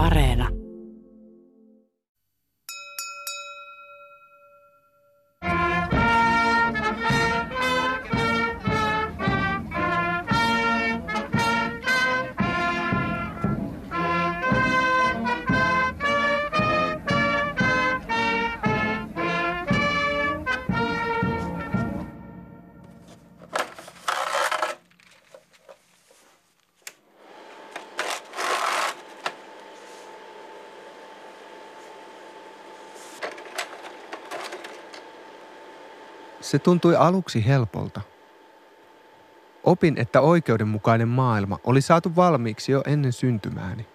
Areena. Se tuntui aluksi helpolta. Opin, että oikeudenmukainen maailma oli saatu valmiiksi jo ennen syntymääni.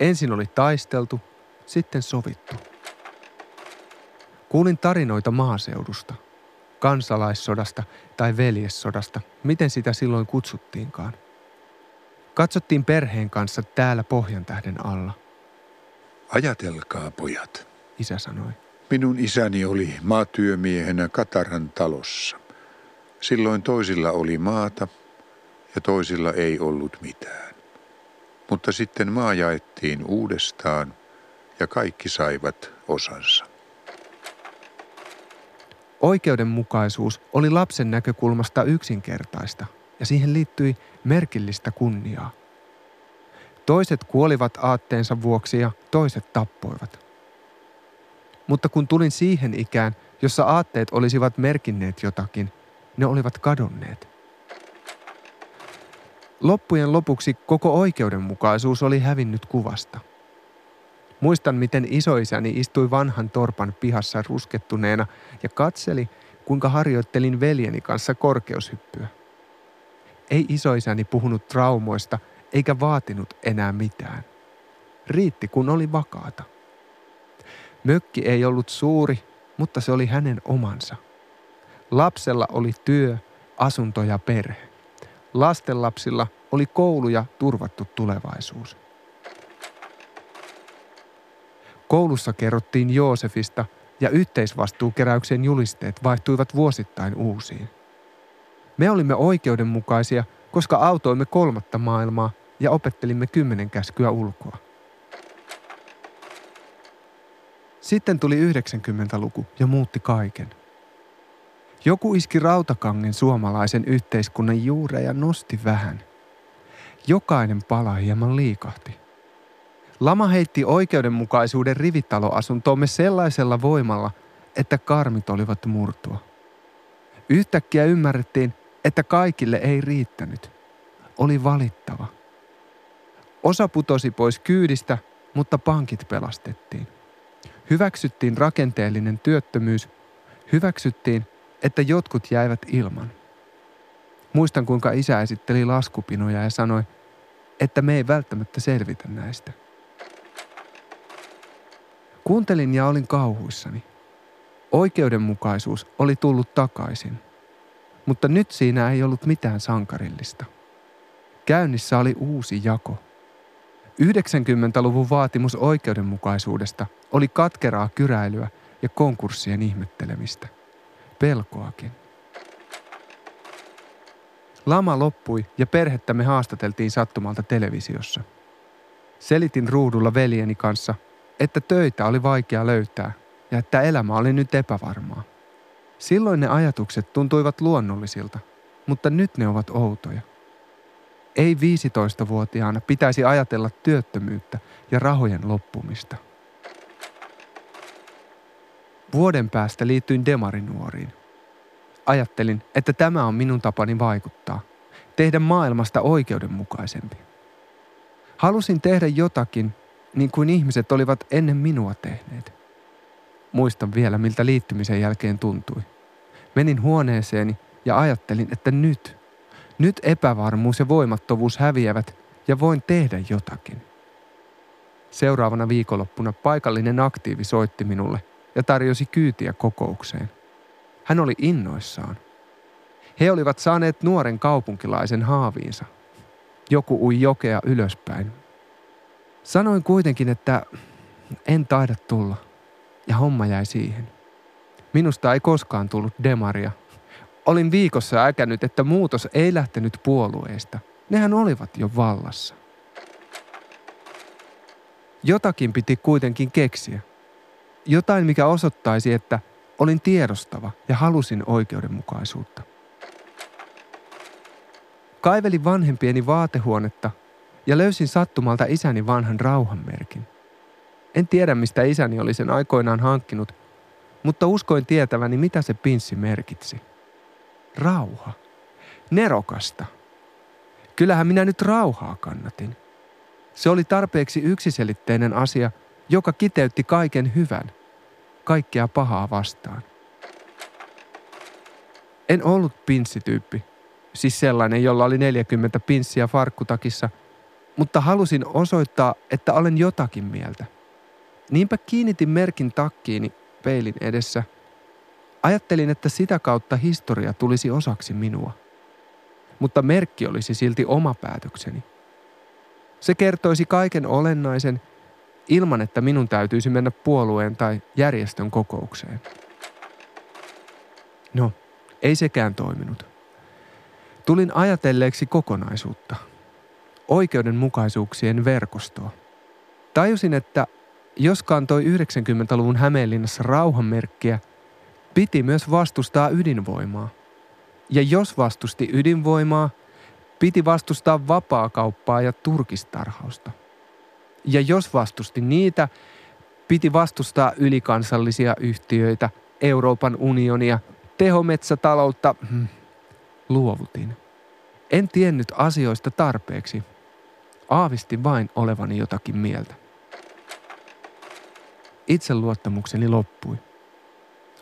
Ensin oli taisteltu, sitten sovittu. Kuulin tarinoita maaseudusta, kansalaissodasta tai veljessodasta, miten sitä silloin kutsuttiinkaan. Katsottiin perheen kanssa täällä Pohjantähden alla, Ajatelkaa, pojat. isä sanoi. Minun isäni oli maatyömiehenä Kataran talossa. Silloin toisilla oli maata ja toisilla ei ollut mitään. Mutta sitten maa jaettiin uudestaan ja kaikki saivat osansa. Oikeudenmukaisuus oli lapsen näkökulmasta yksinkertaista ja siihen liittyi merkillistä kunniaa. Toiset kuolivat aatteensa vuoksi ja toiset tappoivat. Mutta kun tulin siihen ikään, jossa aatteet olisivat merkinneet jotakin, ne olivat kadonneet. Loppujen lopuksi koko oikeudenmukaisuus oli hävinnyt kuvasta. Muistan, miten isoisäni istui vanhan torpan pihassa ruskettuneena ja katseli, kuinka harjoittelin veljeni kanssa korkeushyppyä. Ei isoisäni puhunut traumoista eikä vaatinut enää mitään. Riitti, kun oli vakaata. Mökki ei ollut suuri, mutta se oli hänen omansa. Lapsella oli työ, asunto ja perhe. Lastenlapsilla oli koulu ja turvattu tulevaisuus. Koulussa kerrottiin Joosefista ja yhteisvastuukeräyksen julisteet vaihtuivat vuosittain uusiin. Me olimme oikeudenmukaisia, koska autoimme kolmatta maailmaa ja opettelimme kymmenen käskyä ulkoa. Sitten tuli 90-luku ja muutti kaiken. Joku iski rautakangen suomalaisen yhteiskunnan juure ja nosti vähän. Jokainen pala hieman liikahti. Lama heitti oikeudenmukaisuuden rivitaloasuntoomme sellaisella voimalla, että karmit olivat murtua. Yhtäkkiä ymmärrettiin, että kaikille ei riittänyt. Oli valittava. Osa putosi pois kyydistä, mutta pankit pelastettiin. Hyväksyttiin rakenteellinen työttömyys. Hyväksyttiin, että jotkut jäivät ilman. Muistan, kuinka isä esitteli laskupinoja ja sanoi, että me ei välttämättä selvitä näistä. Kuuntelin ja olin kauhuissani. Oikeudenmukaisuus oli tullut takaisin. Mutta nyt siinä ei ollut mitään sankarillista. Käynnissä oli uusi jako. 90-luvun vaatimus oikeudenmukaisuudesta oli katkeraa kyräilyä ja konkurssien ihmettelemistä. Pelkoakin. Lama loppui ja perhettämme haastateltiin sattumalta televisiossa. Selitin ruudulla veljeni kanssa, että töitä oli vaikea löytää ja että elämä oli nyt epävarmaa. Silloin ne ajatukset tuntuivat luonnollisilta, mutta nyt ne ovat outoja. Ei 15-vuotiaana pitäisi ajatella työttömyyttä ja rahojen loppumista. Vuoden päästä liityin demarinuoriin. Ajattelin, että tämä on minun tapani vaikuttaa, tehdä maailmasta oikeudenmukaisempi. Halusin tehdä jotakin, niin kuin ihmiset olivat ennen minua tehneet. Muistan vielä, miltä liittymisen jälkeen tuntui. Menin huoneeseeni ja ajattelin, että nyt, nyt epävarmuus ja voimattomuus häviävät ja voin tehdä jotakin. Seuraavana viikonloppuna paikallinen aktiivi soitti minulle ja tarjosi kyytiä kokoukseen. Hän oli innoissaan. He olivat saaneet nuoren kaupunkilaisen haaviinsa. Joku ui jokea ylöspäin. Sanoin kuitenkin, että en taida tulla, ja homma jäi siihen. Minusta ei koskaan tullut demaria. Olin viikossa äkännyt, että muutos ei lähtenyt puolueesta. Nehän olivat jo vallassa. Jotakin piti kuitenkin keksiä. Jotain, mikä osoittaisi, että olin tiedostava ja halusin oikeudenmukaisuutta. Kaivelin vanhempieni vaatehuonetta ja löysin sattumalta isäni vanhan rauhanmerkin. En tiedä, mistä isäni oli sen aikoinaan hankkinut, mutta uskoin tietäväni, mitä se pinssi merkitsi. Rauha. Nerokasta. Kyllähän minä nyt rauhaa kannatin. Se oli tarpeeksi yksiselitteinen asia, joka kiteytti kaiken hyvän, kaikkea pahaa vastaan. En ollut pinssityyppi, siis sellainen, jolla oli 40 pinssiä farkkutakissa, mutta halusin osoittaa, että olen jotakin mieltä. Niinpä kiinnitin merkin takkiini peilin edessä. Ajattelin, että sitä kautta historia tulisi osaksi minua. Mutta merkki olisi silti oma päätökseni. Se kertoisi kaiken olennaisen ilman, että minun täytyisi mennä puolueen tai järjestön kokoukseen. No, ei sekään toiminut. Tulin ajatelleeksi kokonaisuutta. Oikeudenmukaisuuksien verkostoa. Tajusin, että jos kantoi 90-luvun Hämeenlinnassa rauhanmerkkiä, piti myös vastustaa ydinvoimaa. Ja jos vastusti ydinvoimaa, piti vastustaa vapaakauppaa ja turkistarhausta. Ja jos vastusti niitä, piti vastustaa ylikansallisia yhtiöitä, Euroopan unionia, tehometsätaloutta. Hmm, luovutin. En tiennyt asioista tarpeeksi. Aavistin vain olevani jotakin mieltä. Itseluottamukseni loppui.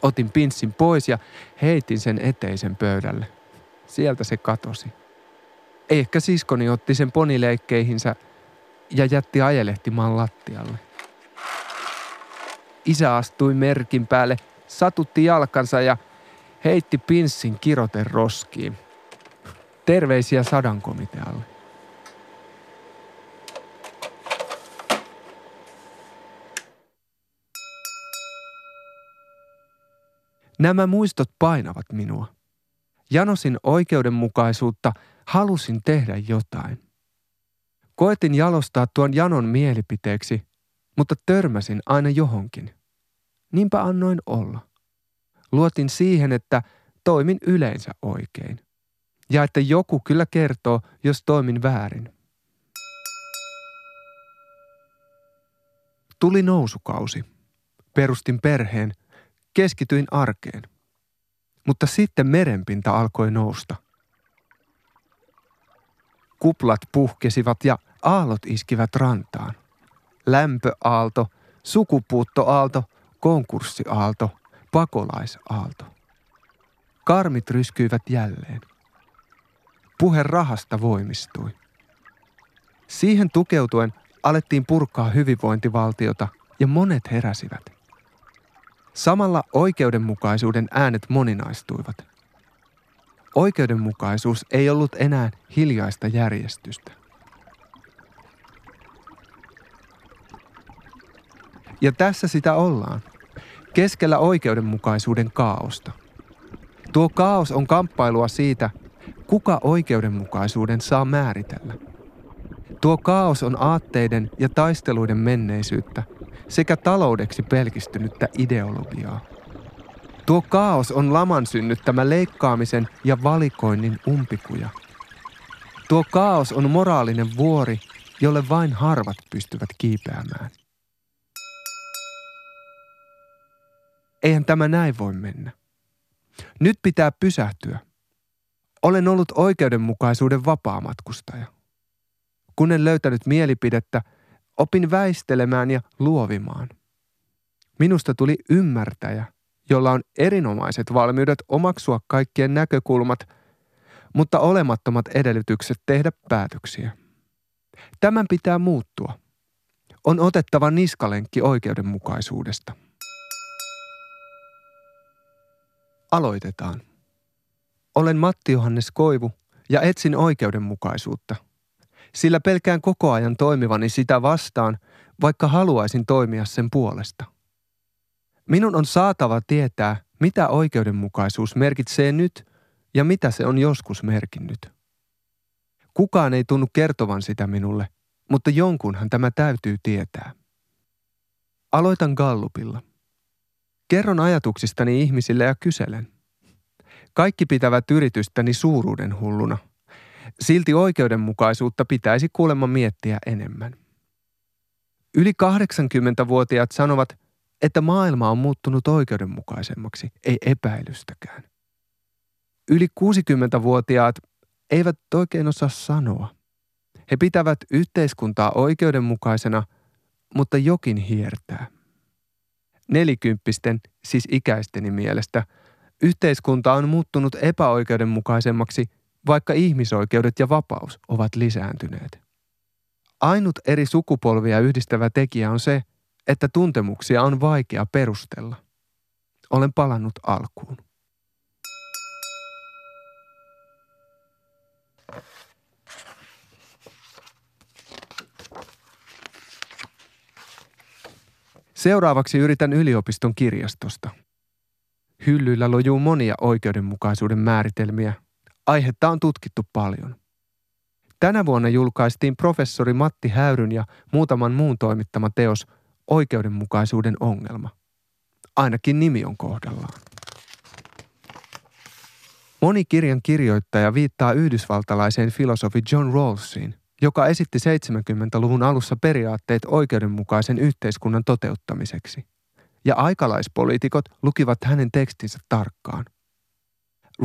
Otin pinssin pois ja heitin sen eteisen pöydälle. Sieltä se katosi. Ehkä siskoni otti sen ponileikkeihinsä ja jätti ajelehtimaan lattialle. Isä astui merkin päälle, satutti jalkansa ja heitti pinssin kiroten roskiin. Terveisiä sadankomitealle. Nämä muistot painavat minua. Janosin oikeudenmukaisuutta, halusin tehdä jotain. Koetin jalostaa tuon janon mielipiteeksi, mutta törmäsin aina johonkin. Niinpä annoin olla. Luotin siihen, että toimin yleensä oikein. Ja että joku kyllä kertoo, jos toimin väärin. Tuli nousukausi. Perustin perheen Keskityin arkeen. Mutta sitten merenpinta alkoi nousta. Kuplat puhkesivat ja aallot iskivät rantaan. Lämpöaalto, sukupuuttoaalto, konkurssiaalto, pakolaisaalto. Karmit ryskyivät jälleen. Puhe rahasta voimistui. Siihen tukeutuen alettiin purkaa hyvinvointivaltiota ja monet heräsivät – Samalla oikeudenmukaisuuden äänet moninaistuivat. Oikeudenmukaisuus ei ollut enää hiljaista järjestystä. Ja tässä sitä ollaan, keskellä oikeudenmukaisuuden kaaosta. Tuo kaos on kamppailua siitä, kuka oikeudenmukaisuuden saa määritellä. Tuo kaos on aatteiden ja taisteluiden menneisyyttä – sekä taloudeksi pelkistynyttä ideologiaa. Tuo kaos on laman synnyttämä leikkaamisen ja valikoinnin umpikuja. Tuo kaos on moraalinen vuori, jolle vain harvat pystyvät kiipeämään. Eihän tämä näin voi mennä. Nyt pitää pysähtyä. Olen ollut oikeudenmukaisuuden vapaamatkustaja. Kun en löytänyt mielipidettä, Opin väistelemään ja luovimaan. Minusta tuli ymmärtäjä, jolla on erinomaiset valmiudet omaksua kaikkien näkökulmat, mutta olemattomat edellytykset tehdä päätöksiä. Tämän pitää muuttua. On otettava niskalenkki oikeudenmukaisuudesta. Aloitetaan. Olen Matti Johannes Koivu ja etsin oikeudenmukaisuutta – sillä pelkään koko ajan toimivani sitä vastaan, vaikka haluaisin toimia sen puolesta. Minun on saatava tietää, mitä oikeudenmukaisuus merkitsee nyt ja mitä se on joskus merkinnyt. Kukaan ei tunnu kertovan sitä minulle, mutta jonkunhan tämä täytyy tietää. Aloitan Gallupilla. Kerron ajatuksistani ihmisille ja kyselen. Kaikki pitävät yritystäni suuruuden hulluna. Silti oikeudenmukaisuutta pitäisi kuulemma miettiä enemmän. Yli 80-vuotiaat sanovat, että maailma on muuttunut oikeudenmukaisemmaksi, ei epäilystäkään. Yli 60-vuotiaat eivät oikein osaa sanoa. He pitävät yhteiskuntaa oikeudenmukaisena, mutta jokin hiertää. Nelikymppisten, siis ikäisteni mielestä, yhteiskunta on muuttunut epäoikeudenmukaisemmaksi, vaikka ihmisoikeudet ja vapaus ovat lisääntyneet. Ainut eri sukupolvia yhdistävä tekijä on se, että tuntemuksia on vaikea perustella. Olen palannut alkuun. Seuraavaksi yritän yliopiston kirjastosta. Hyllyillä lojuu monia oikeudenmukaisuuden määritelmiä. Aihetta on tutkittu paljon. Tänä vuonna julkaistiin professori Matti Häyryn ja muutaman muun toimittama teos Oikeudenmukaisuuden ongelma. Ainakin nimi on kohdallaan. Moni kirjan kirjoittaja viittaa yhdysvaltalaiseen filosofi John Rawlsiin, joka esitti 70-luvun alussa periaatteet oikeudenmukaisen yhteiskunnan toteuttamiseksi. Ja aikalaispoliitikot lukivat hänen tekstinsä tarkkaan.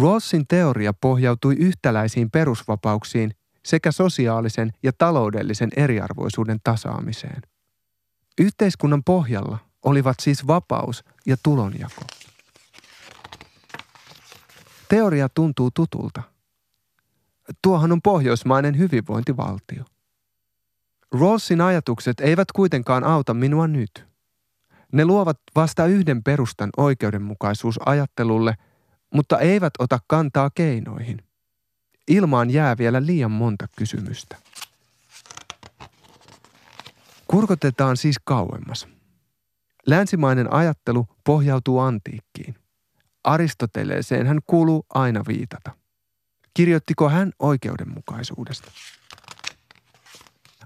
Rawlsin teoria pohjautui yhtäläisiin perusvapauksiin sekä sosiaalisen ja taloudellisen eriarvoisuuden tasaamiseen. Yhteiskunnan pohjalla olivat siis vapaus ja tulonjako. Teoria tuntuu tutulta – Tuohan on pohjoismainen hyvinvointivaltio. Rawlsin ajatukset eivät kuitenkaan auta minua nyt. Ne luovat vasta yhden perustan oikeudenmukaisuusajattelulle, mutta eivät ota kantaa keinoihin. Ilmaan jää vielä liian monta kysymystä. Kurkotetaan siis kauemmas. Länsimainen ajattelu pohjautuu antiikkiin. Aristoteleeseen hän kuuluu aina viitata – Kirjoittiko hän oikeudenmukaisuudesta?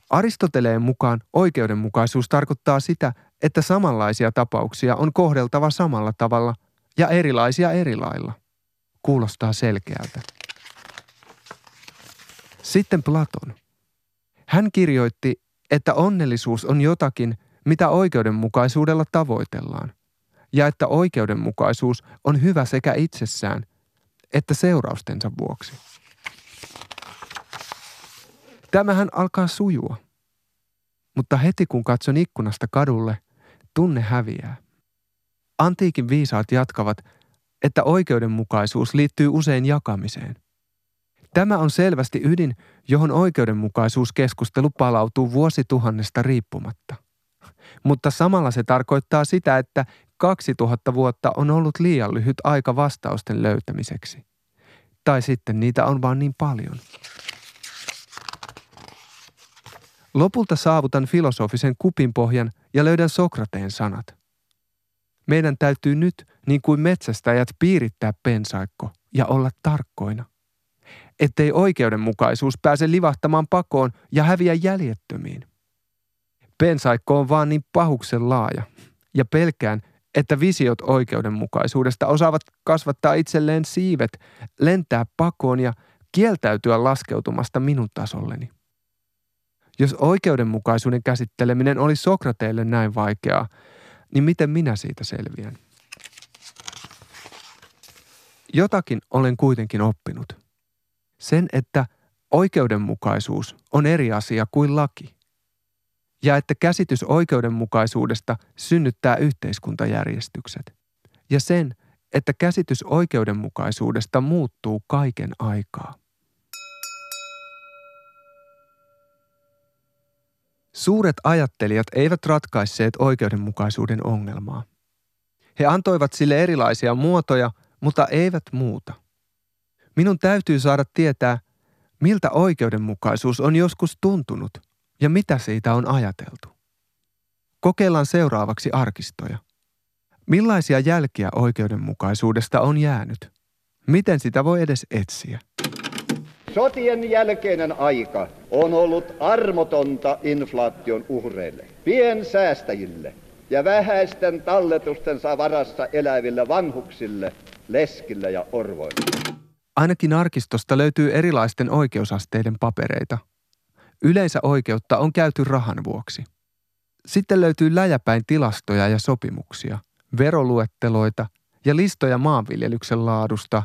Aristoteleen mukaan oikeudenmukaisuus tarkoittaa sitä, että samanlaisia tapauksia on kohdeltava samalla tavalla ja erilaisia eri lailla. Kuulostaa selkeältä. Sitten Platon. Hän kirjoitti, että onnellisuus on jotakin, mitä oikeudenmukaisuudella tavoitellaan, ja että oikeudenmukaisuus on hyvä sekä itsessään että seuraustensa vuoksi. Tämähän alkaa sujua. Mutta heti kun katson ikkunasta kadulle, tunne häviää. Antiikin viisaat jatkavat, että oikeudenmukaisuus liittyy usein jakamiseen. Tämä on selvästi ydin, johon oikeudenmukaisuuskeskustelu palautuu vuosituhannesta riippumatta. Mutta samalla se tarkoittaa sitä, että 2000 vuotta on ollut liian lyhyt aika vastausten löytämiseksi. Tai sitten niitä on vaan niin paljon. Lopulta saavutan filosofisen kupinpohjan ja löydän Sokrateen sanat. Meidän täytyy nyt, niin kuin metsästäjät, piirittää pensaikko ja olla tarkkoina. Ettei oikeudenmukaisuus pääse livahtamaan pakoon ja häviä jäljettömiin. Pensaikko on vaan niin pahuksen laaja, ja pelkään, että visiot oikeudenmukaisuudesta osaavat kasvattaa itselleen siivet, lentää pakoon ja kieltäytyä laskeutumasta minun tasolleni. Jos oikeudenmukaisuuden käsitteleminen oli Sokrateelle näin vaikeaa, niin miten minä siitä selviän? Jotakin olen kuitenkin oppinut. Sen, että oikeudenmukaisuus on eri asia kuin laki – ja että käsitys oikeudenmukaisuudesta synnyttää yhteiskuntajärjestykset. Ja sen, että käsitys oikeudenmukaisuudesta muuttuu kaiken aikaa. Suuret ajattelijat eivät ratkaisseet oikeudenmukaisuuden ongelmaa. He antoivat sille erilaisia muotoja, mutta eivät muuta. Minun täytyy saada tietää, miltä oikeudenmukaisuus on joskus tuntunut – ja mitä siitä on ajateltu. Kokeillaan seuraavaksi arkistoja. Millaisia jälkiä oikeudenmukaisuudesta on jäänyt? Miten sitä voi edes etsiä? Sotien jälkeinen aika on ollut armotonta inflaation uhreille, piensäästäjille, ja vähäisten talletustensa varassa eläville vanhuksille, leskille ja orvoille. Ainakin arkistosta löytyy erilaisten oikeusasteiden papereita. Yleensä oikeutta on käyty rahan vuoksi. Sitten löytyy läjäpäin tilastoja ja sopimuksia, veroluetteloita ja listoja maanviljelyksen laadusta,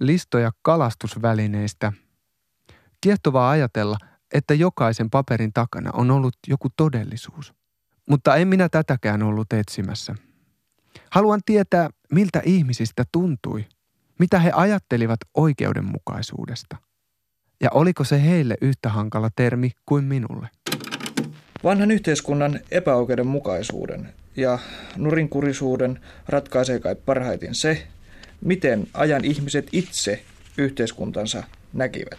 listoja kalastusvälineistä. Kiehtovaa ajatella, että jokaisen paperin takana on ollut joku todellisuus. Mutta en minä tätäkään ollut etsimässä. Haluan tietää, miltä ihmisistä tuntui, mitä he ajattelivat oikeudenmukaisuudesta. Ja oliko se heille yhtä hankala termi kuin minulle? Vanhan yhteiskunnan epäoikeudenmukaisuuden ja nurinkurisuuden ratkaisee kai parhaiten se, miten ajan ihmiset itse yhteiskuntansa näkivät.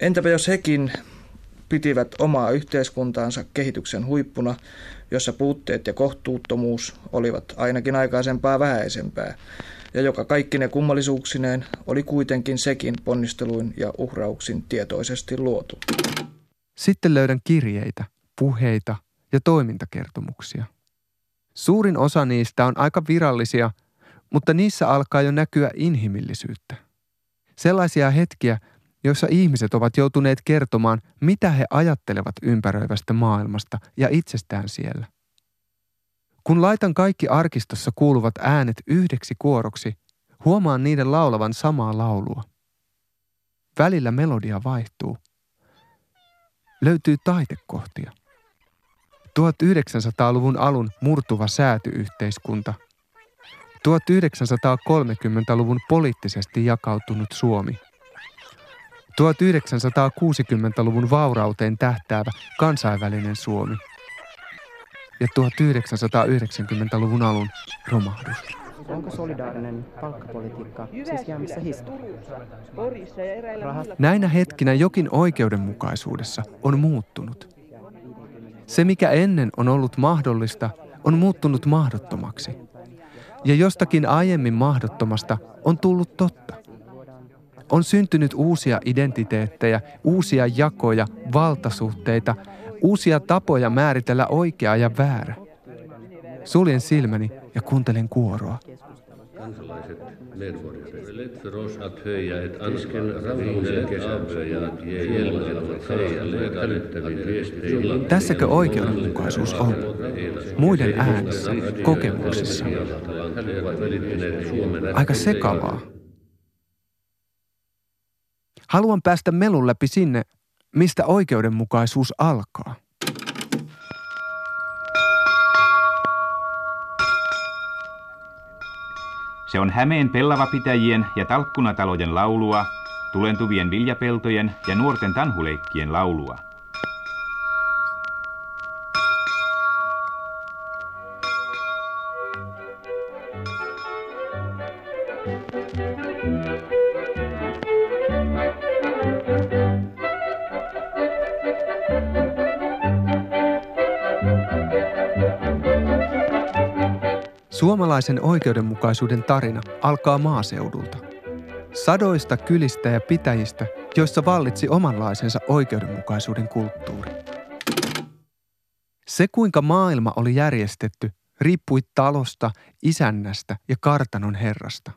Entäpä jos hekin pitivät omaa yhteiskuntaansa kehityksen huippuna, jossa puutteet ja kohtuuttomuus olivat ainakin aikaisempaa vähäisempää, ja joka kaikkine kummallisuuksineen oli kuitenkin sekin ponnisteluin ja uhrauksin tietoisesti luotu. Sitten löydän kirjeitä, puheita ja toimintakertomuksia. Suurin osa niistä on aika virallisia, mutta niissä alkaa jo näkyä inhimillisyyttä. Sellaisia hetkiä, joissa ihmiset ovat joutuneet kertomaan, mitä he ajattelevat ympäröivästä maailmasta ja itsestään siellä. Kun laitan kaikki arkistossa kuuluvat äänet yhdeksi kuoroksi, huomaan niiden laulavan samaa laulua. Välillä melodia vaihtuu. Löytyy taitekohtia. 1900-luvun alun murtuva säätyyhteiskunta. 1930-luvun poliittisesti jakautunut Suomi. 1960-luvun vaurauteen tähtäävä kansainvälinen Suomi – ja 1990-luvun alun romahdus. Onko solidaarinen palkkapolitiikka siis jäämässä historiaan? Näinä hetkinä jokin oikeudenmukaisuudessa on muuttunut. Se, mikä ennen on ollut mahdollista, on muuttunut mahdottomaksi. Ja jostakin aiemmin mahdottomasta on tullut totta. On syntynyt uusia identiteettejä, uusia jakoja, valtasuhteita – uusia tapoja määritellä oikea ja väärä. Suljen silmäni ja kuuntelen kuoroa. Tässäkö oikeudenmukaisuus on? Muiden äänissä, kokemuksissa. Aika sekavaa. Haluan päästä melun läpi sinne, mistä oikeudenmukaisuus alkaa. Se on Hämeen pellavapitäjien ja talkkunatalojen laulua, tulentuvien viljapeltojen ja nuorten tanhuleikkien laulua. Suomalaisen oikeudenmukaisuuden tarina alkaa maaseudulta. Sadoista kylistä ja pitäjistä, joissa vallitsi omanlaisensa oikeudenmukaisuuden kulttuuri. Se, kuinka maailma oli järjestetty, riippui talosta, isännästä ja kartanon herrasta.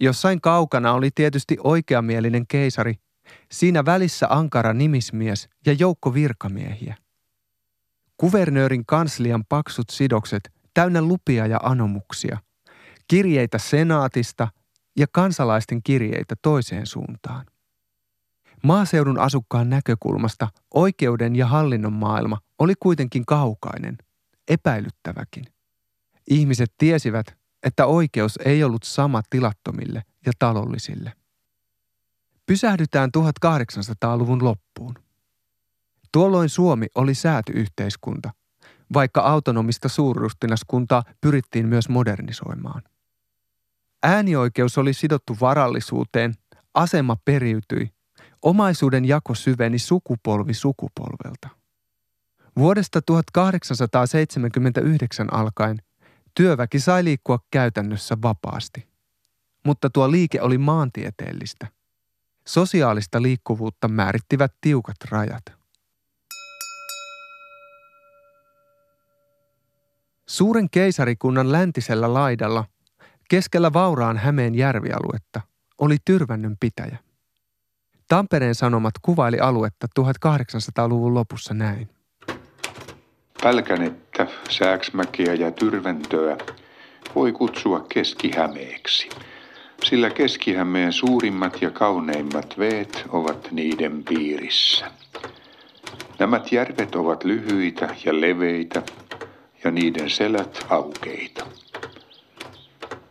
Jossain kaukana oli tietysti oikeamielinen keisari, siinä välissä ankara nimismies ja joukko virkamiehiä. Kuvernöörin kanslian paksut sidokset täynnä lupia ja anomuksia, kirjeitä senaatista ja kansalaisten kirjeitä toiseen suuntaan. Maaseudun asukkaan näkökulmasta oikeuden ja hallinnon maailma oli kuitenkin kaukainen, epäilyttäväkin. Ihmiset tiesivät, että oikeus ei ollut sama tilattomille ja talollisille. Pysähdytään 1800-luvun loppuun. Tuolloin Suomi oli säätyyhteiskunta, vaikka autonomista suurrustinaskuntaa pyrittiin myös modernisoimaan. Äänioikeus oli sidottu varallisuuteen, asema periytyi, omaisuuden jako syveni sukupolvi sukupolvelta. Vuodesta 1879 alkaen työväki sai liikkua käytännössä vapaasti. Mutta tuo liike oli maantieteellistä. Sosiaalista liikkuvuutta määrittivät tiukat rajat. Suuren keisarikunnan läntisellä laidalla, keskellä vauraan Hämeen järvialuetta, oli Tyrvännön pitäjä. Tampereen Sanomat kuvaili aluetta 1800-luvun lopussa näin. Pälkänettä, Sääksmäkeä ja Tyrväntöä voi kutsua Keski-Hämeeksi, sillä Keski-Hämeen suurimmat ja kauneimmat veet ovat niiden piirissä. Nämä järvet ovat lyhyitä ja leveitä ja niiden selät aukeita.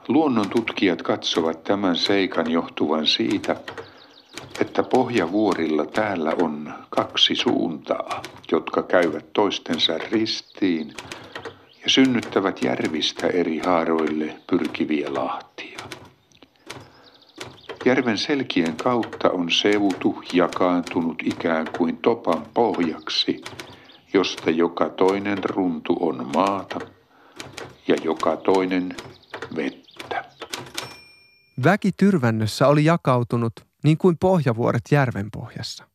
Luonnon tutkijat katsovat tämän seikan johtuvan siitä, että pohjavuorilla täällä on kaksi suuntaa, jotka käyvät toistensa ristiin ja synnyttävät järvistä eri haaroille pyrkiviä lahtia. Järven selkien kautta on seutu jakaantunut ikään kuin topan pohjaksi, josta joka toinen runtu on maata ja joka toinen vettä. Väki Tyrvännössä oli jakautunut niin kuin pohjavuoret järven pohjassa.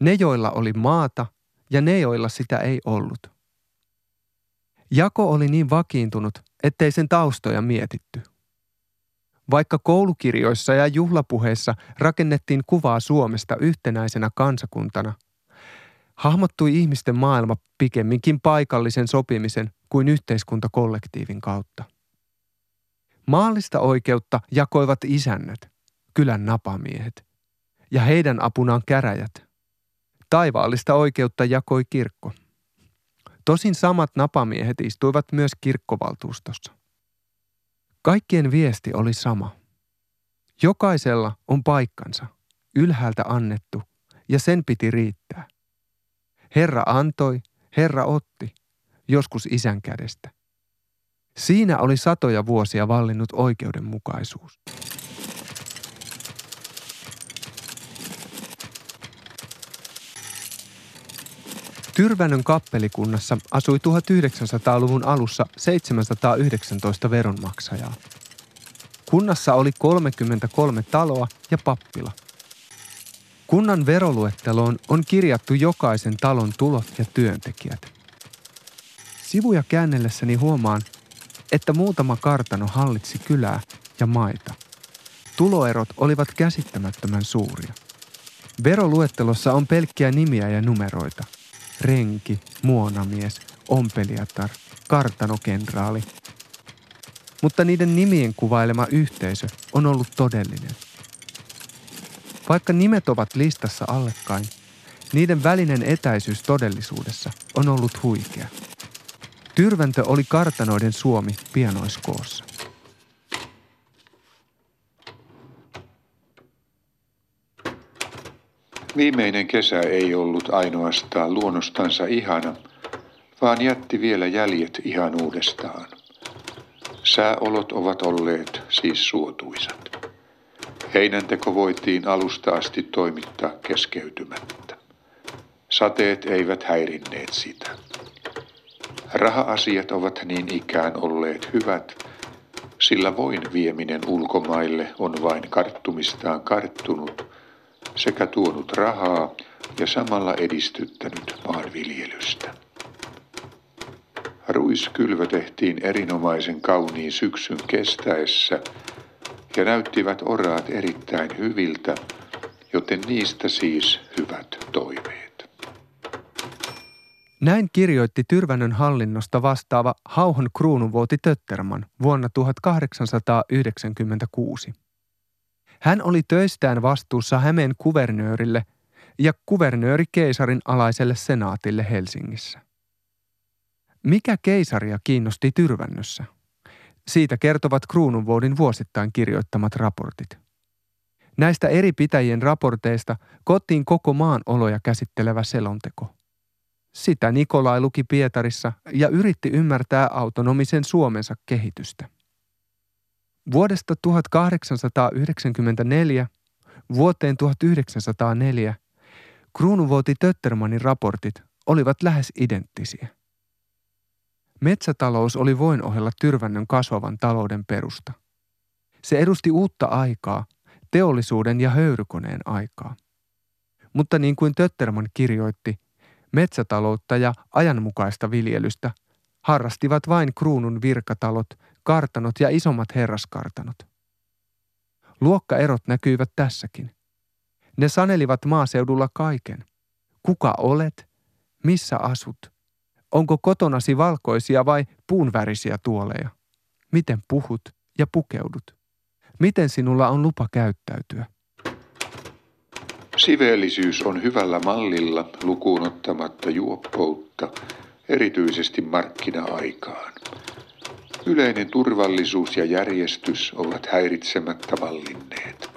Ne, joilla oli maata ja ne, joilla sitä ei ollut. Jako oli niin vakiintunut, ettei sen taustoja mietitty. Vaikka koulukirjoissa ja juhlapuheissa rakennettiin kuvaa Suomesta yhtenäisenä kansakuntana, hahmottui ihmisten maailma pikemminkin paikallisen sopimisen kuin yhteiskuntakollektiivin kautta. Maallista oikeutta jakoivat isännät, kylän napamiehet, ja heidän apunaan käräjät. Taivaallista oikeutta jakoi kirkko. Tosin samat napamiehet istuivat myös kirkkovaltuustossa. Kaikkien viesti oli sama. Jokaisella on paikkansa, ylhäältä annettu, ja sen piti riittää. Herra antoi, Herra otti, joskus isän kädestä. Siinä oli satoja vuosia vallinnut oikeudenmukaisuus. Tyrvänön kappelikunnassa asui 1900-luvun alussa 719 veronmaksajaa. Kunnassa oli 33 taloa ja pappila. Kunnan veroluetteloon on kirjattu jokaisen talon tulot ja työntekijät. Sivuja käännellessäni huomaan, että muutama kartano hallitsi kylää ja maita. Tuloerot olivat käsittämättömän suuria. Veroluettelossa on pelkkiä nimiä ja numeroita – renki, muonamies, ompelijatar, kartanokenraali. Mutta niiden nimien kuvailema yhteisö on ollut todellinen. Vaikka nimet ovat listassa allekkain, niiden välinen etäisyys todellisuudessa on ollut huikea. Tyrväntö oli kartanoiden Suomi pianoiskoossa. Viimeinen kesä ei ollut ainoastaan luonnostansa ihana, vaan jätti vielä jäljet ihan uudestaan. Sääolot ovat olleet siis suotuisat. Heinänteko voitiin alusta asti toimittaa keskeytymättä. Sateet eivät häirinneet sitä. Raha-asiat ovat niin ikään olleet hyvät, sillä voin vieminen ulkomaille on vain karttumistaan karttunut – sekä tuonut rahaa ja samalla edistyttänyt maanviljelystä. Ruiskylvö tehtiin erinomaisen kauniin syksyn kestäessä ja näyttivät oraat erittäin hyviltä, joten niistä siis hyvät toiveet. Näin kirjoitti Tyrvänön hallinnosta vastaava Hauhon kruununvuoti Tötterman vuonna 1896. Hän oli töistään vastuussa Hämeen kuvernöörille ja kuvernööri keisarin alaiselle senaatille Helsingissä. Mikä keisaria kiinnosti Tyrvännössä? Siitä kertovat kruununvuodin vuosittain kirjoittamat raportit. Näistä eri pitäjien raporteista kotiin koko maan oloja käsittelevä selonteko. Sitä Nikolai luki Pietarissa ja yritti ymmärtää autonomisen Suomensa kehitystä. Vuodesta 1894 vuoteen 1904 kruunuvuoti Töttermanin raportit olivat lähes identtisiä. Metsätalous oli voin ohella Tyrvännön kasvavan talouden perusta. Se edusti uutta aikaa, teollisuuden ja höyrykoneen aikaa. Mutta niin kuin Tötterman kirjoitti, metsätaloutta ja ajanmukaista viljelystä harrastivat vain kruunun virkatalot, kartanot ja isommat herraskartanot. Luokkaerot näkyivät tässäkin. Ne sanelivat maaseudulla kaiken. Kuka olet? Missä asut? Onko kotonasi valkoisia vai puunvärisiä tuoleja? Miten puhut ja pukeudut? Miten sinulla on lupa käyttäytyä? Siveellisyys on hyvällä mallilla lukuun ottamatta juoppoutta, erityisesti markkina-aikaan. Yleinen turvallisuus ja järjestys ovat häiritsemättä vallinneet.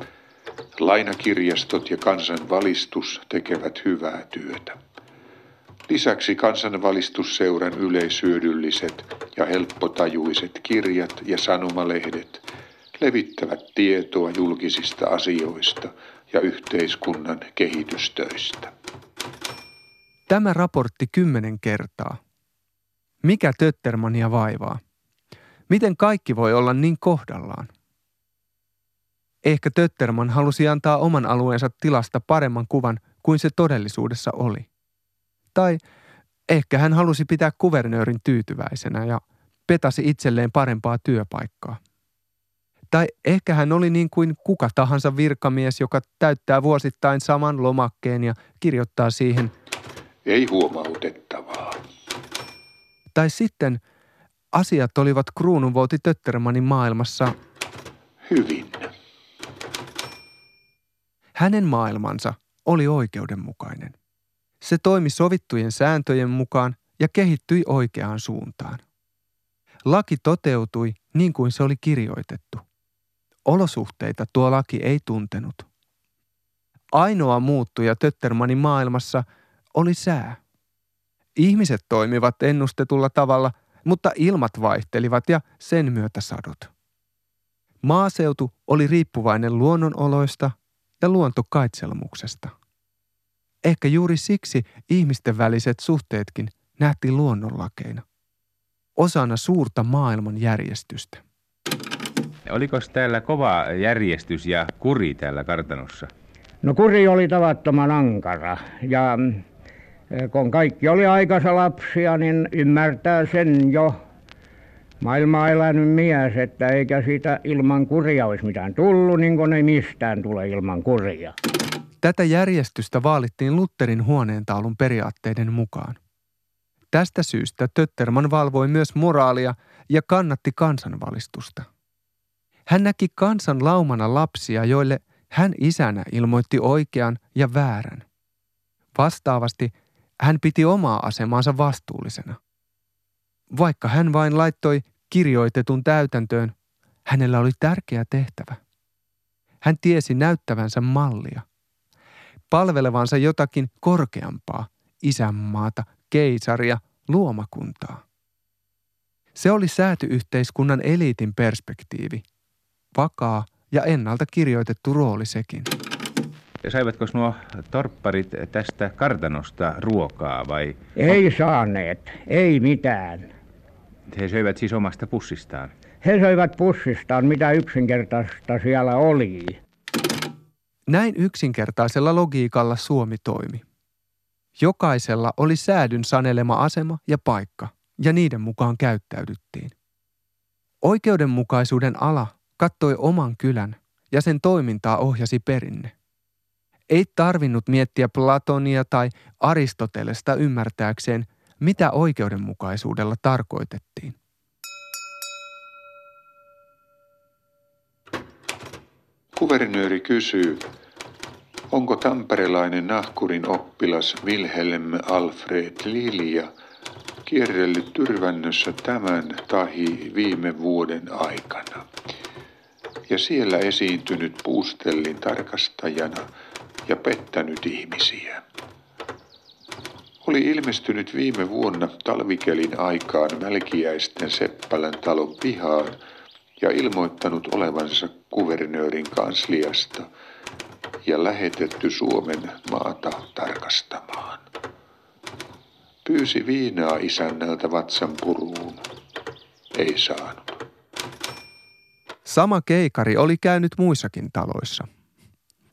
Lainakirjastot ja kansanvalistus tekevät hyvää työtä. Lisäksi kansanvalistusseuran yleisyödylliset ja helppotajuiset kirjat ja sanomalehdet levittävät tietoa julkisista asioista ja yhteiskunnan kehitystöistä. Tämä raportti kymmenen kertaa. Mikä Töttermania vaivaa? Miten kaikki voi olla niin kohdallaan? Ehkä Tötterman halusi antaa oman alueensa tilasta paremman kuvan kuin se todellisuudessa oli. Tai ehkä hän halusi pitää kuvernöörin tyytyväisenä ja petasi itselleen parempaa työpaikkaa. Tai ehkä hän oli niin kuin kuka tahansa virkamies, joka täyttää vuosittain saman lomakkeen ja kirjoittaa siihen Ei huomautettavaa. Tai sitten asiat olivat kruununvouti Töttermanin maailmassa Hyvin. Hänen maailmansa oli oikeudenmukainen. Se toimi sovittujen sääntöjen mukaan ja kehittyi oikeaan suuntaan. Laki toteutui niin kuin se oli kirjoitettu. Olosuhteita tuo laki ei tuntenut. Ainoa muuttuja Töttermanin maailmassa oli sää. Ihmiset toimivat ennustetulla tavalla, mutta ilmat vaihtelivat ja sen myötä sadot. Maaseutu oli riippuvainen luonnonoloista ja luontokaitselmuksesta. Ehkä juuri siksi ihmisten väliset suhteetkin nähtiin luonnonlakeina, osana suurta maailman järjestystä. Oliko täällä kova järjestys ja kuri täällä kartanossa? No kuri oli tavattoman ankara ja mm, kun kaikki oli aikansa lapsia, niin ymmärtää sen jo maailmaa elänyt mies, että eikä siitä ilman kuria olisi mitään tullut, niin kuin ei mistään tule ilman kuria. Tätä järjestystä vaalittiin Lutterin huoneentaulun periaatteiden mukaan. Tästä syystä Tötterman valvoi myös moraalia ja kannatti kansanvalistusta. Hän näki kansan laumana lapsia, joille hän isänä ilmoitti oikean ja väärän. Vastaavasti hän piti omaa asemaansa vastuullisena. Vaikka hän vain laittoi kirjoitetun täytäntöön, hänellä oli tärkeä tehtävä. Hän tiesi näyttävänsä mallia, palvelevansa jotakin korkeampaa, isänmaata, keisaria, luomakuntaa. Se oli säätyyhteiskunnan eliitin perspektiivi, vakaa ja ennalta kirjoitettu rooli sekin. Saivatko nuo torpparit tästä kartanosta ruokaa vai Ei saaneet, ei mitään. He söivät siis omasta pussistaan? He söivät pussistaan, mitä yksinkertaista siellä oli. Näin yksinkertaisella logiikalla Suomi toimi. Jokaisella oli säädyn sanelema asema ja paikka, ja niiden mukaan käyttäydyttiin. Oikeudenmukaisuuden ala kattoi oman kylän, ja sen toimintaa ohjasi perinne. Ei tarvinnut miettiä Platonia tai Aristotelesta ymmärtääkseen, mitä oikeudenmukaisuudella tarkoitettiin. Kuvernööri kysyy, onko tamperelainen nahkurin oppilas Wilhelm Alfred Lilja kierrellyt Tyrvännössä tämän tahi viime vuoden aikana ja siellä esiintynyt puustellin tarkastajana ja pettänyt ihmisiä. Oli ilmestynyt viime vuonna talvikelin aikaan Mälkiäisten Seppälän talon pihaan ja ilmoittanut olevansa kuvernöörin kansliasta ja lähetetty Suomen maata tarkastamaan. Pyysi viinaa isännältä vatsan puruun. Ei saanut. Sama keikari oli käynyt muissakin taloissa.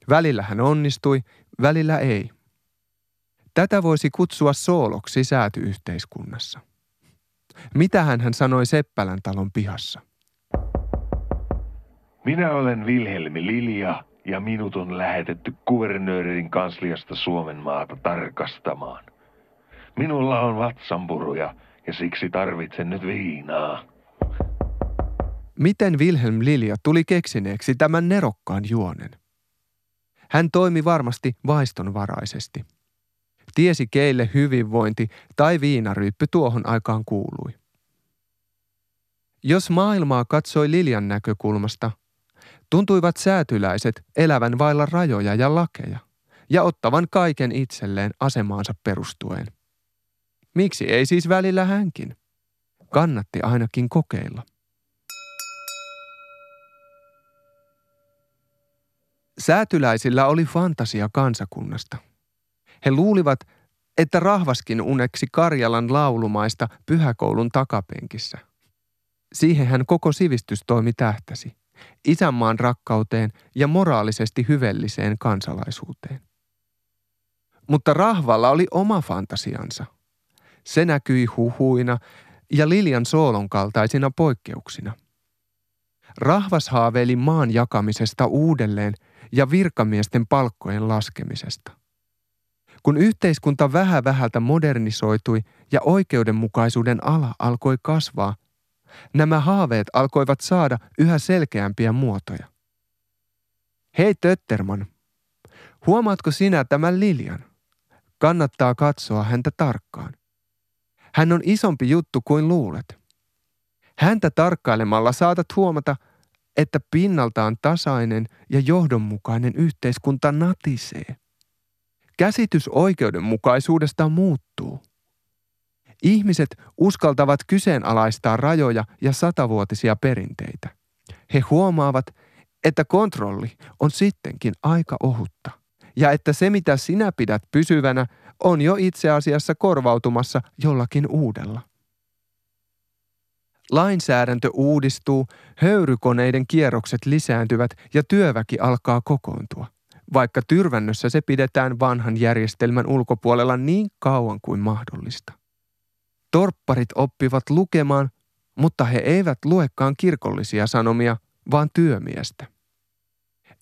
Välillä hän onnistui, välillä ei. Tätä voisi kutsua sooloksi säätyyhteiskunnassa. mitä hän sanoi Seppälän talon pihassa. Minä olen Vilhelmi Lilja ja minut on lähetetty kuvernöörin kansliasta Suomen maata tarkastamaan. Minulla on vatsanpuruja ja siksi tarvitsen nyt viinaa. Miten Wilhelm Lilja tuli keksineeksi tämän nerokkaan juonen? Hän toimi varmasti vaistonvaraisesti. Tiesi keille hyvinvointi tai viinaryyppy tuohon aikaan kuului. Jos maailmaa katsoi Liljan näkökulmasta, tuntuivat säätyläiset elävän vailla rajoja ja lakeja ja ottavan kaiken itselleen asemaansa perustuen. Miksi ei siis välillä hänkin? Kannatti ainakin kokeilla. Säätyläisillä oli fantasia kansakunnasta. He luulivat, että rahvaskin uneksi Karjalan laulumaista pyhäkoulun takapenkissä. Siihen hän koko sivistystoimi tähtäsi, isänmaan rakkauteen ja moraalisesti hyvelliseen kansalaisuuteen. Mutta rahvalla oli oma fantasiansa. Se näkyi huhuina ja Lilian soolon kaltaisina poikkeuksina. Rahvas haaveili maan jakamisesta uudelleen – ja virkamiesten palkkojen laskemisesta. Kun yhteiskunta vähä vähältä modernisoitui ja oikeudenmukaisuuden ala alkoi kasvaa, nämä haaveet alkoivat saada yhä selkeämpiä muotoja. Hei Tötterman, huomaatko sinä tämän Lilian? Kannattaa katsoa häntä tarkkaan. Hän on isompi juttu kuin luulet. Häntä tarkkailemalla saatat huomata – että pinnaltaan tasainen ja johdonmukainen yhteiskunta natisee. Käsitys oikeudenmukaisuudesta muuttuu. Ihmiset uskaltavat kyseenalaistaa rajoja ja satavuotisia perinteitä. He huomaavat, että kontrolli on sittenkin aika ohutta ja että se mitä sinä pidät pysyvänä on jo itse asiassa korvautumassa jollakin uudella. Lainsäädäntö uudistuu, höyrykoneiden kierrokset lisääntyvät ja työväki alkaa kokoontua, vaikka tyrvännössä se pidetään vanhan järjestelmän ulkopuolella niin kauan kuin mahdollista. Torpparit oppivat lukemaan, mutta he eivät luekaan kirkollisia sanomia, vaan työmiestä.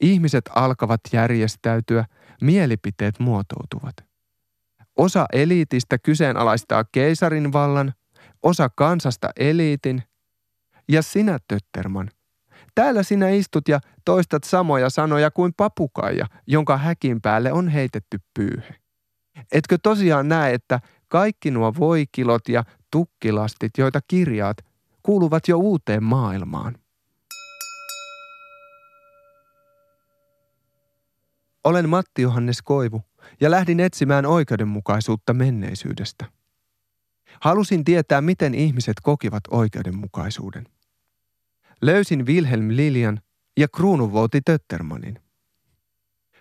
Ihmiset alkavat järjestäytyä, mielipiteet muotoutuvat. Osa eliitistä kyseenalaistaa keisarin vallan, osa kansasta eliitin ja sinä, Tötterman. Täällä sinä istut ja toistat samoja sanoja kuin papukaija, jonka häkin päälle on heitetty pyyhe. Etkö tosiaan näe, että kaikki nuo voikilot ja tukkilastit, joita kirjaat, kuuluvat jo uuteen maailmaan? Olen Matti Johannes Koivu ja lähdin etsimään oikeudenmukaisuutta menneisyydestä. Halusin tietää, miten ihmiset kokivat oikeudenmukaisuuden. Löysin Wilhelm Lilian ja kruununvouti Töttermanin.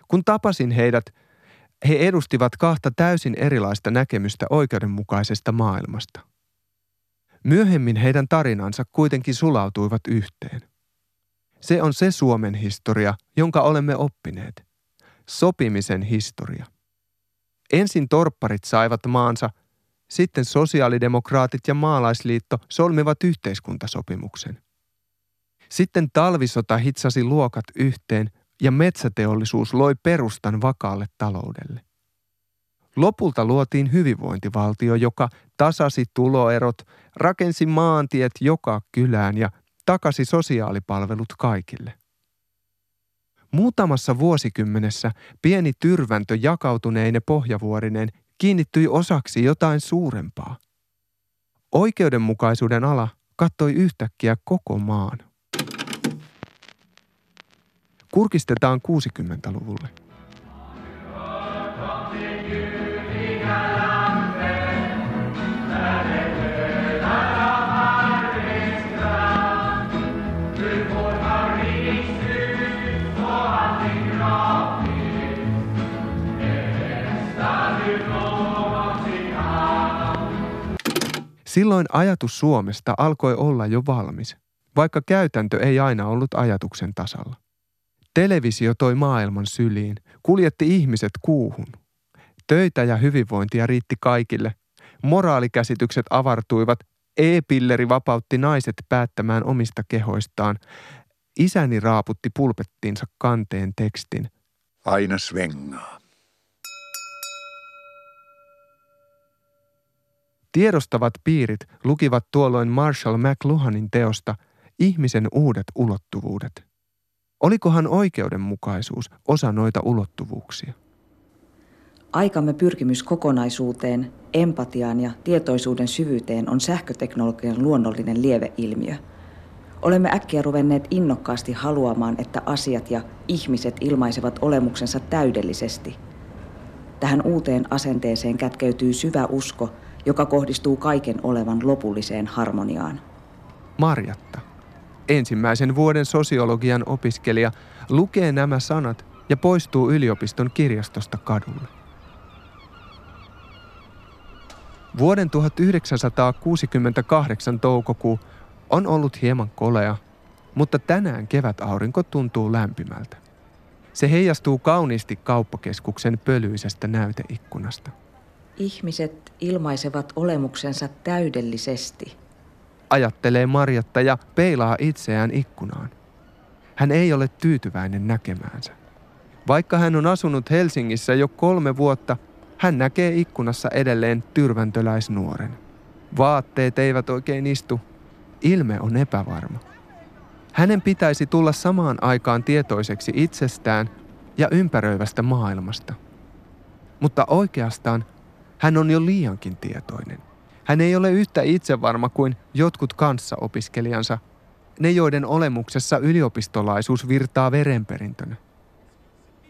Kun tapasin heidät, he edustivat kahta täysin erilaista näkemystä oikeudenmukaisesta maailmasta. Myöhemmin heidän tarinansa kuitenkin sulautuivat yhteen. Se on se Suomen historia, jonka olemme oppineet. Sopimisen historia. Ensin torpparit saivat maansa sitten sosiaalidemokraatit ja maalaisliitto solmivat yhteiskuntasopimuksen. Sitten talvisota hitsasi luokat yhteen ja metsäteollisuus loi perustan vakaalle taloudelle. Lopulta luotiin hyvinvointivaltio, joka tasasi tuloerot, rakensi maantiet joka kylään ja takasi sosiaalipalvelut kaikille. Muutamassa vuosikymmenessä pieni tyrväntö jakautuneine pohjavuorineen kiinnittyi osaksi jotain suurempaa. Oikeudenmukaisuuden ala kattoi yhtäkkiä koko maan. Kurkistetaan 60-luvulle. Silloin ajatus Suomesta alkoi olla jo valmis, vaikka käytäntö ei aina ollut ajatuksen tasalla. Televisio toi maailman syliin, kuljetti ihmiset kuuhun. Töitä ja hyvinvointia riitti kaikille. Moraalikäsitykset avartuivat, E-pilleri vapautti naiset päättämään omista kehoistaan. Isäni raaputti pulpettiinsa kanteen tekstin. Aina svengaa. Tiedostavat piirit lukivat tuolloin Marshall McLuhanin teosta Ihmisen uudet ulottuvuudet. Olikohan oikeudenmukaisuus osa noita ulottuvuuksia? Aikamme pyrkimys kokonaisuuteen, empatiaan ja tietoisuuden syvyyteen on sähköteknologian luonnollinen lieveilmiö. Olemme äkkiä ruvenneet innokkaasti haluamaan, että asiat ja ihmiset ilmaisevat olemuksensa täydellisesti. Tähän uuteen asenteeseen kätkeytyy syvä usko, joka kohdistuu kaiken olevan lopulliseen harmoniaan. Marjatta, ensimmäisen vuoden sosiologian opiskelija, lukee nämä sanat ja poistuu yliopiston kirjastosta kadulle. Vuoden 1968 toukokuu on ollut hieman kolea, mutta tänään kevätaurinko tuntuu lämpimältä. Se heijastuu kauniisti kauppakeskuksen pölyisestä näyteikkunasta. Ihmiset ilmaisevat olemuksensa täydellisesti. Ajattelee Marjatta ja peilaa itseään ikkunaan. Hän ei ole tyytyväinen näkemäänsä. Vaikka hän on asunut Helsingissä jo kolme vuotta, hän näkee ikkunassa edelleen tyrväntöläisnuoren. Vaatteet eivät oikein istu. Ilme on epävarma. Hänen pitäisi tulla samaan aikaan tietoiseksi itsestään ja ympäröivästä maailmasta. Mutta oikeastaan hän on jo liiankin tietoinen. Hän ei ole yhtä itsevarma kuin jotkut kanssaopiskelijansa, ne joiden olemuksessa yliopistolaisuus virtaa verenperintönä.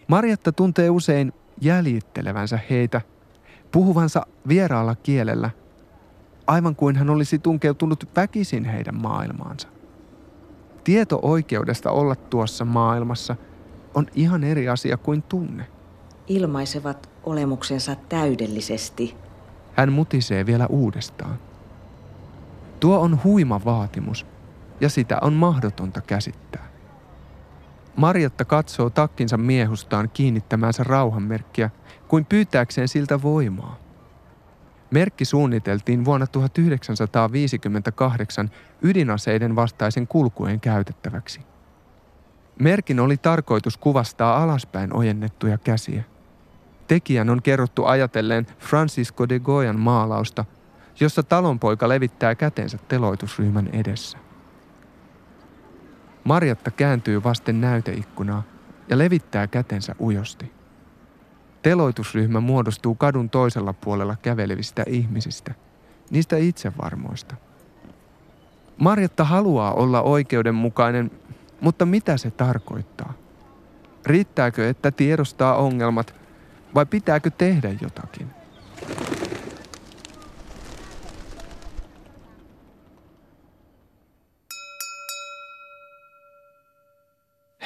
Marjatta tuntee usein jäljittelevänsä heitä, puhuvansa vieraalla kielellä, aivan kuin hän olisi tunkeutunut väkisin heidän maailmaansa. Tieto oikeudesta olla tuossa maailmassa on ihan eri asia kuin tunne. Ilmaisevat olemuksensa täydellisesti. Hän mutisee vielä uudestaan. Tuo on huima vaatimus, ja sitä on mahdotonta käsittää. Marjatta katsoo takkinsa miehustaan kiinnittämäänsä rauhanmerkkiä kuin pyytääkseen siltä voimaa. Merkki suunniteltiin vuonna 1958 ydinaseiden vastaisen kulkueen käytettäväksi. Merkin oli tarkoitus kuvastaa alaspäin ojennettuja käsiä. Tekijän on kerrottu ajatelleen Francisco de Goyan maalausta, jossa talonpoika levittää kätensä teloitusryhmän edessä. Marjatta kääntyy vasten näyteikkunaa ja levittää kätensä ujosti. Teloitusryhmä muodostuu kadun toisella puolella kävelevistä ihmisistä, niistä itsevarmoista. Marjatta haluaa olla oikeudenmukainen, mutta mitä se tarkoittaa? Riittääkö, että tiedostaa ongelmat vai pitääkö tehdä jotakin?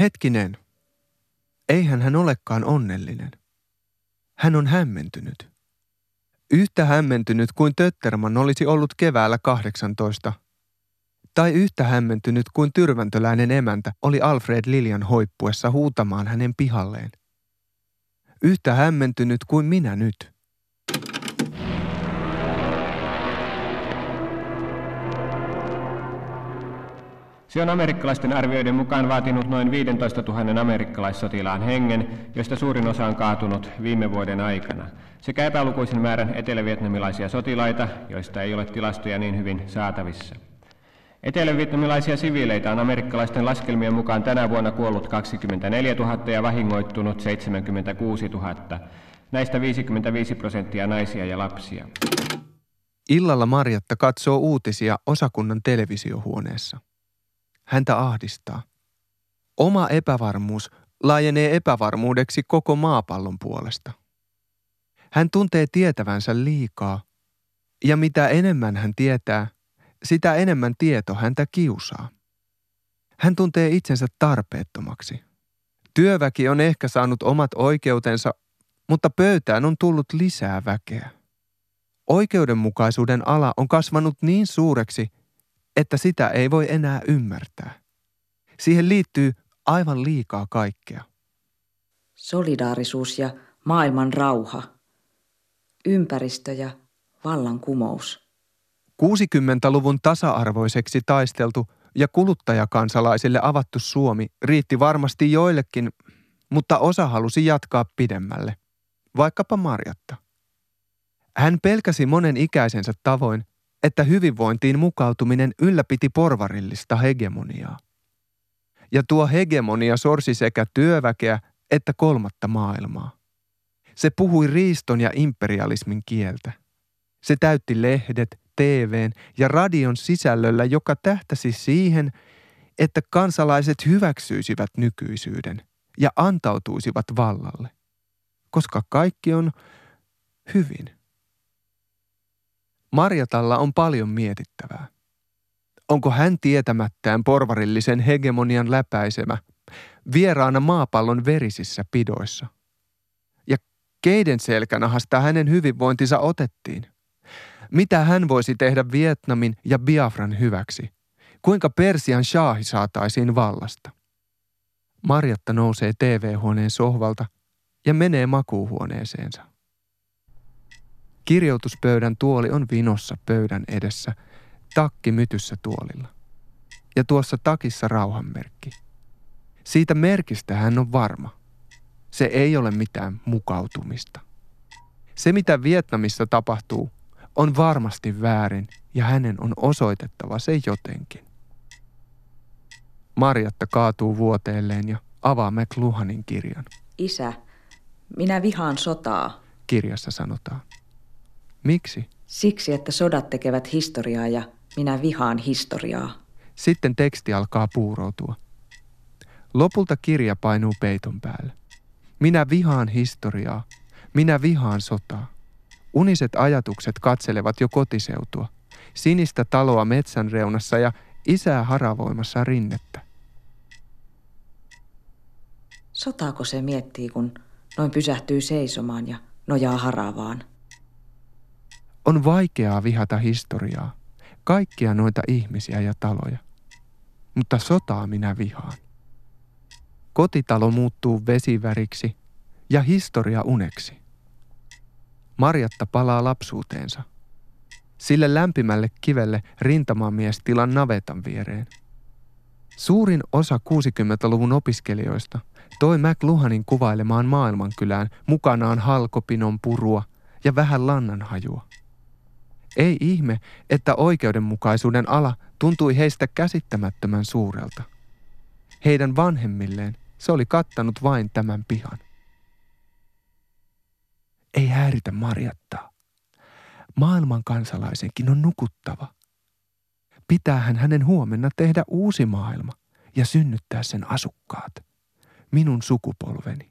Hetkinen. Eihän hän olekaan onnellinen. Hän on hämmentynyt. Yhtä hämmentynyt kuin Tötterman olisi ollut keväällä 18. Tai yhtä hämmentynyt kuin tyrväntöläinen emäntä oli Alfred Lilian hoippuessa huutamaan hänen pihalleen. Yhtä hämmentynyt kuin minä nyt. Se on amerikkalaisten arvioiden mukaan vaatinut noin 15 000 amerikkalaissotilaan hengen, joista suurin osa on kaatunut viime vuoden aikana, sekä epälukuisen määrän etelävietnamilaisia sotilaita, joista ei ole tilastoja niin hyvin saatavissa. Etelävietnamilaisia siviileitä on amerikkalaisten laskelmien mukaan tänä vuonna kuollut 24 000 ja vahingoittunut 76 000. Näistä 55 prosenttia naisia ja lapsia. Illalla Marjatta katsoo uutisia osakunnan televisiohuoneessa. Häntä ahdistaa. Oma epävarmuus laajenee epävarmuudeksi koko maapallon puolesta. Hän tuntee tietävänsä liikaa, ja mitä enemmän hän tietää, sitä enemmän tieto häntä kiusaa. Hän tuntee itsensä tarpeettomaksi. Työväki on ehkä saanut omat oikeutensa, mutta pöytään on tullut lisää väkeä. Oikeudenmukaisuuden ala on kasvanut niin suureksi, että sitä ei voi enää ymmärtää. Siihen liittyy aivan liikaa kaikkea. Solidaarisuus ja maailman rauha. Ympäristö ja vallankumous. 60-luvun tasa-arvoiseksi taisteltu ja kuluttajakansalaisille avattu Suomi riitti varmasti joillekin, mutta osa halusi jatkaa pidemmälle, vaikkapa Marjatta. Hän pelkäsi monen ikäisensä tavoin, että hyvinvointiin mukautuminen ylläpiti porvarillista hegemoniaa. Ja tuo hegemonia sorsi sekä työväkeä että kolmatta maailmaa. Se puhui riiston ja imperialismin kieltä. Se täytti lehdet, TVn ja radion sisällöllä, joka tähtäsi siihen, että kansalaiset hyväksyisivät nykyisyyden ja antautuisivat vallalle, koska kaikki on hyvin. Marjatalla on paljon mietittävää. Onko hän tietämättään porvarillisen hegemonian läpäisemä, vieraana maapallon verisissä pidoissa? Ja keiden selkänahasta hänen hyvinvointinsa otettiin? Mitä hän voisi tehdä Vietnamin ja Biafran hyväksi? Kuinka Persian shaahi saataisiin vallasta? Marjatta nousee TV-huoneen sohvalta ja menee makuuhuoneeseensa. Kirjoituspöydän tuoli on vinossa pöydän edessä, takki mytyssä tuolilla. Ja tuossa takissa rauhanmerkki. Siitä merkistä hän on varma. Se ei ole mitään mukautumista. Se, mitä Vietnamissa tapahtuu, on varmasti väärin ja hänen on osoitettava se jotenkin. Marjatta kaatuu vuoteelleen ja avaa McLuhanin kirjan. Isä, minä vihaan sotaa. Kirjassa sanotaan. Miksi? Siksi, että sodat tekevät historiaa ja minä vihaan historiaa. Sitten teksti alkaa puuroutua. Lopulta kirja painuu peiton päälle. Minä vihaan historiaa. Minä vihaan sotaa. Uniset ajatukset katselevat jo kotiseutua. Sinistä taloa metsän reunassa ja isää haravoimassa rinnettä. Sotaako se miettii, kun noin pysähtyy seisomaan ja nojaa haravaan? On vaikeaa vihata historiaa, kaikkia noita ihmisiä ja taloja. Mutta sotaa minä vihaan. Kotitalo muuttuu vesiväriksi ja historia uneksi. Marjatta palaa lapsuuteensa. Sille lämpimälle kivelle rintamamies tilan navetan viereen. Suurin osa 60-luvun opiskelijoista toi McLuhanin kuvailemaan maailmankylään mukanaan halkopinon purua ja vähän lannanhajua. Ei ihme, että oikeudenmukaisuuden ala tuntui heistä käsittämättömän suurelta. Heidän vanhemmilleen se oli kattanut vain tämän pihan. Häiritä Marjattaa. Maailman kansalaisenkin on nukuttava. Pitäähän hänen huomenna tehdä uusi maailma ja synnyttää sen asukkaat. Minun sukupolveni.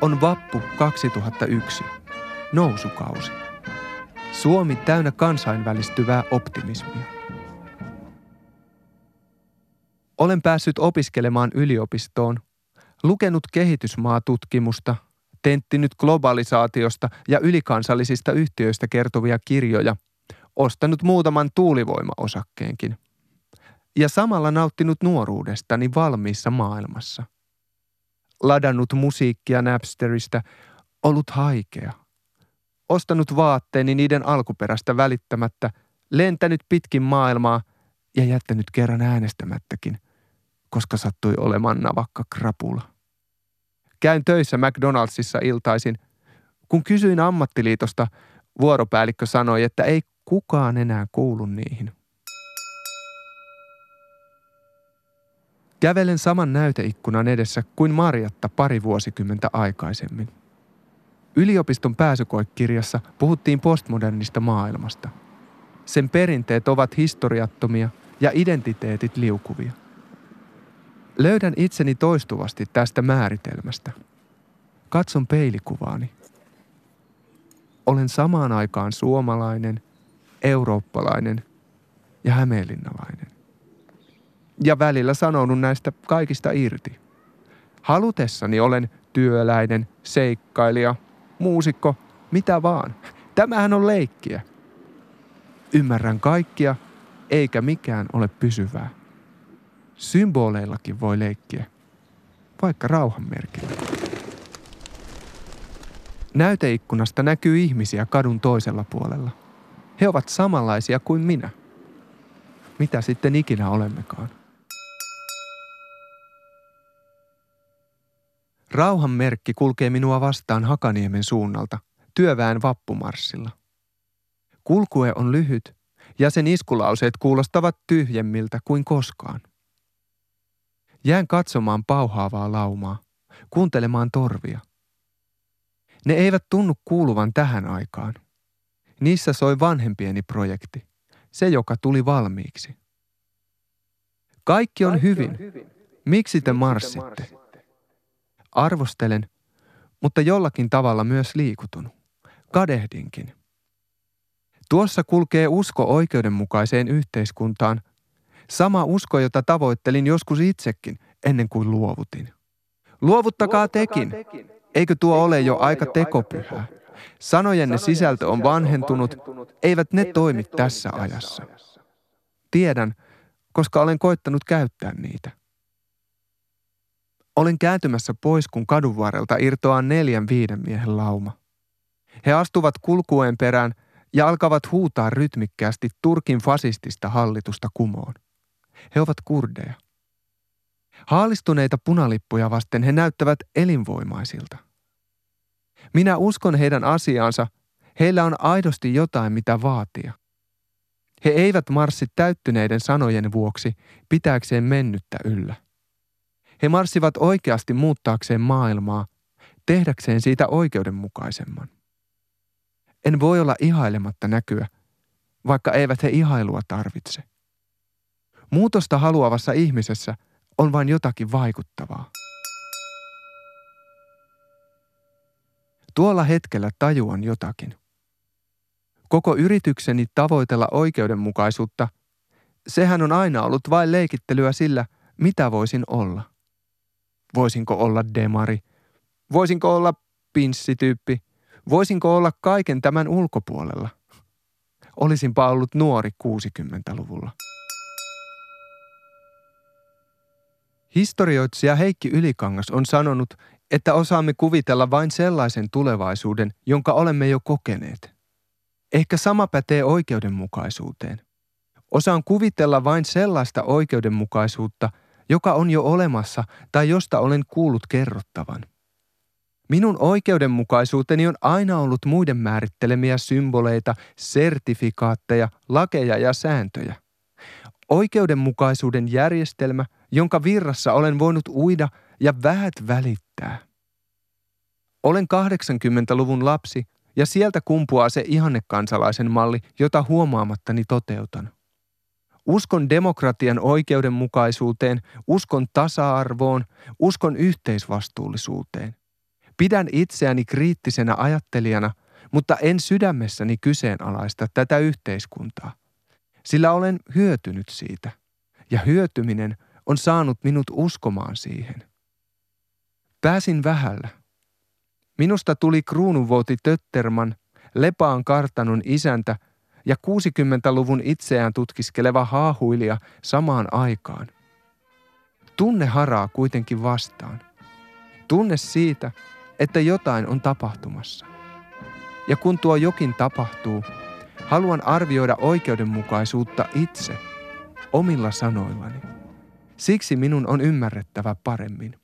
On vappu 2001. Nousukausi. Suomi täynnä kansainvälistyvää optimismia. Olen päässyt opiskelemaan yliopistoon, lukenut kehitysmaatutkimusta, tenttinyt globalisaatiosta ja ylikansallisista yhtiöistä kertovia kirjoja, ostanut muutaman tuulivoimaosakkeenkin. Ja samalla nauttinut nuoruudestani valmiissa maailmassa. Ladannut musiikkia Napsterista, ollut haikea – ostanut vaatteeni niiden alkuperästä välittämättä, lentänyt pitkin maailmaa ja jättänyt kerran äänestämättäkin, koska sattui olemaan navakka krapula. Käyn töissä McDonaldsissa iltaisin. Kun kysyin ammattiliitosta, vuoropäällikkö sanoi, että ei kukaan enää kuulu niihin. Kävelen saman näyteikkunan edessä kuin Marjatta pari vuosikymmentä aikaisemmin. Yliopiston pääsykoekirjassa puhuttiin postmodernista maailmasta. Sen perinteet ovat historiattomia ja identiteetit liukuvia. Löydän itseni toistuvasti tästä määritelmästä. Katson peilikuvaani. Olen samaan aikaan suomalainen, eurooppalainen ja hämeenlinnalainen. Ja välillä sanonut näistä kaikista irti. Halutessani olen työläinen, seikkailija, muusikko, mitä vaan. Tämähän on leikkiä. Ymmärrän kaikkia, eikä mikään ole pysyvää. Symboleillakin voi leikkiä, vaikka rauhanmerkillä. Näyteikkunasta näkyy ihmisiä kadun toisella puolella. He ovat samanlaisia kuin minä. Mitä sitten ikinä olemmekaan? Rauhan merkki kulkee minua vastaan Hakaniemen suunnalta, työväen vappumarssilla. Kulkue on lyhyt ja sen iskulauseet kuulostavat tyhjemmiltä kuin koskaan. Jään katsomaan pauhaavaa laumaa, kuuntelemaan torvia. Ne eivät tunnu kuuluvan tähän aikaan. Niissä soi vanhempieni projekti, se joka tuli valmiiksi. Kaikki on hyvin. Miksi te marssitte? Arvostelen, mutta jollakin tavalla myös liikutun. Kadehdinkin. Tuossa kulkee usko oikeudenmukaiseen yhteiskuntaan. Sama usko, jota tavoittelin joskus itsekin ennen kuin luovutin. Luovuttakaa tekin. Eikö tuo ole jo aika tekopyhää? Sanojenne sisältö on vanhentunut, eivät ne toimi tässä ajassa. Tiedän, koska olen koittanut käyttää niitä. Olen kääntymässä pois, kun kadun varrelta irtoaa neljän viiden miehen lauma. He astuvat kulkueen perään ja alkavat huutaa rytmikkäästi Turkin fasistista hallitusta kumoon. He ovat kurdeja. Haalistuneita punalippuja vasten he näyttävät elinvoimaisilta. Minä uskon heidän asiaansa. Heillä on aidosti jotain, mitä vaatia. He eivät marssi täyttyneiden sanojen vuoksi pitääkseen mennyttä yllä. He marssivat oikeasti muuttaakseen maailmaa, tehdäkseen siitä oikeudenmukaisemman. En voi olla ihailematta näkyä, vaikka eivät he ihailua tarvitse. Muutosta haluavassa ihmisessä on vain jotakin vaikuttavaa. Tuolla hetkellä tajuan jotakin. Koko yritykseni tavoitella oikeudenmukaisuutta, sehän on aina ollut vain leikittelyä sillä, mitä voisin olla. Voisinko olla demari? Voisinko olla pinssityyppi? Voisinko olla kaiken tämän ulkopuolella? Olisinpa ollut nuori 60-luvulla. Historioitsija Heikki Ylikangas on sanonut, että osaamme kuvitella vain sellaisen tulevaisuuden, jonka olemme jo kokeneet. Ehkä sama pätee oikeudenmukaisuuteen. Osaan kuvitella vain sellaista oikeudenmukaisuutta, joka on jo olemassa tai josta olen kuullut kerrottavan. Minun oikeudenmukaisuuteni on aina ollut muiden määrittelemiä symboleita, sertifikaatteja, lakeja ja sääntöjä. Oikeudenmukaisuuden järjestelmä, jonka virrassa olen voinut uida ja vähät välittää. Olen 80-luvun lapsi ja sieltä kumpuaa se ihannekansalaisen malli, jota huomaamattani toteutan. Uskon demokratian oikeudenmukaisuuteen, uskon tasa-arvoon, uskon yhteisvastuullisuuteen. Pidän itseäni kriittisenä ajattelijana, mutta en sydämessäni kyseenalaista tätä yhteiskuntaa. Sillä olen hyötynyt siitä. Ja hyötyminen on saanut minut uskomaan siihen. Pääsin vähällä. Minusta tuli kruununvouti Tötterman, Lepaan kartanon isäntä ja 60-luvun itseään tutkiskeleva haahuilija samaan aikaan. Tunne haraa kuitenkin vastaan. Tunne siitä, että jotain on tapahtumassa. Ja kun tuo jokin tapahtuu, haluan arvioida oikeudenmukaisuutta itse, omilla sanoillani. Siksi minun on ymmärrettävä paremmin.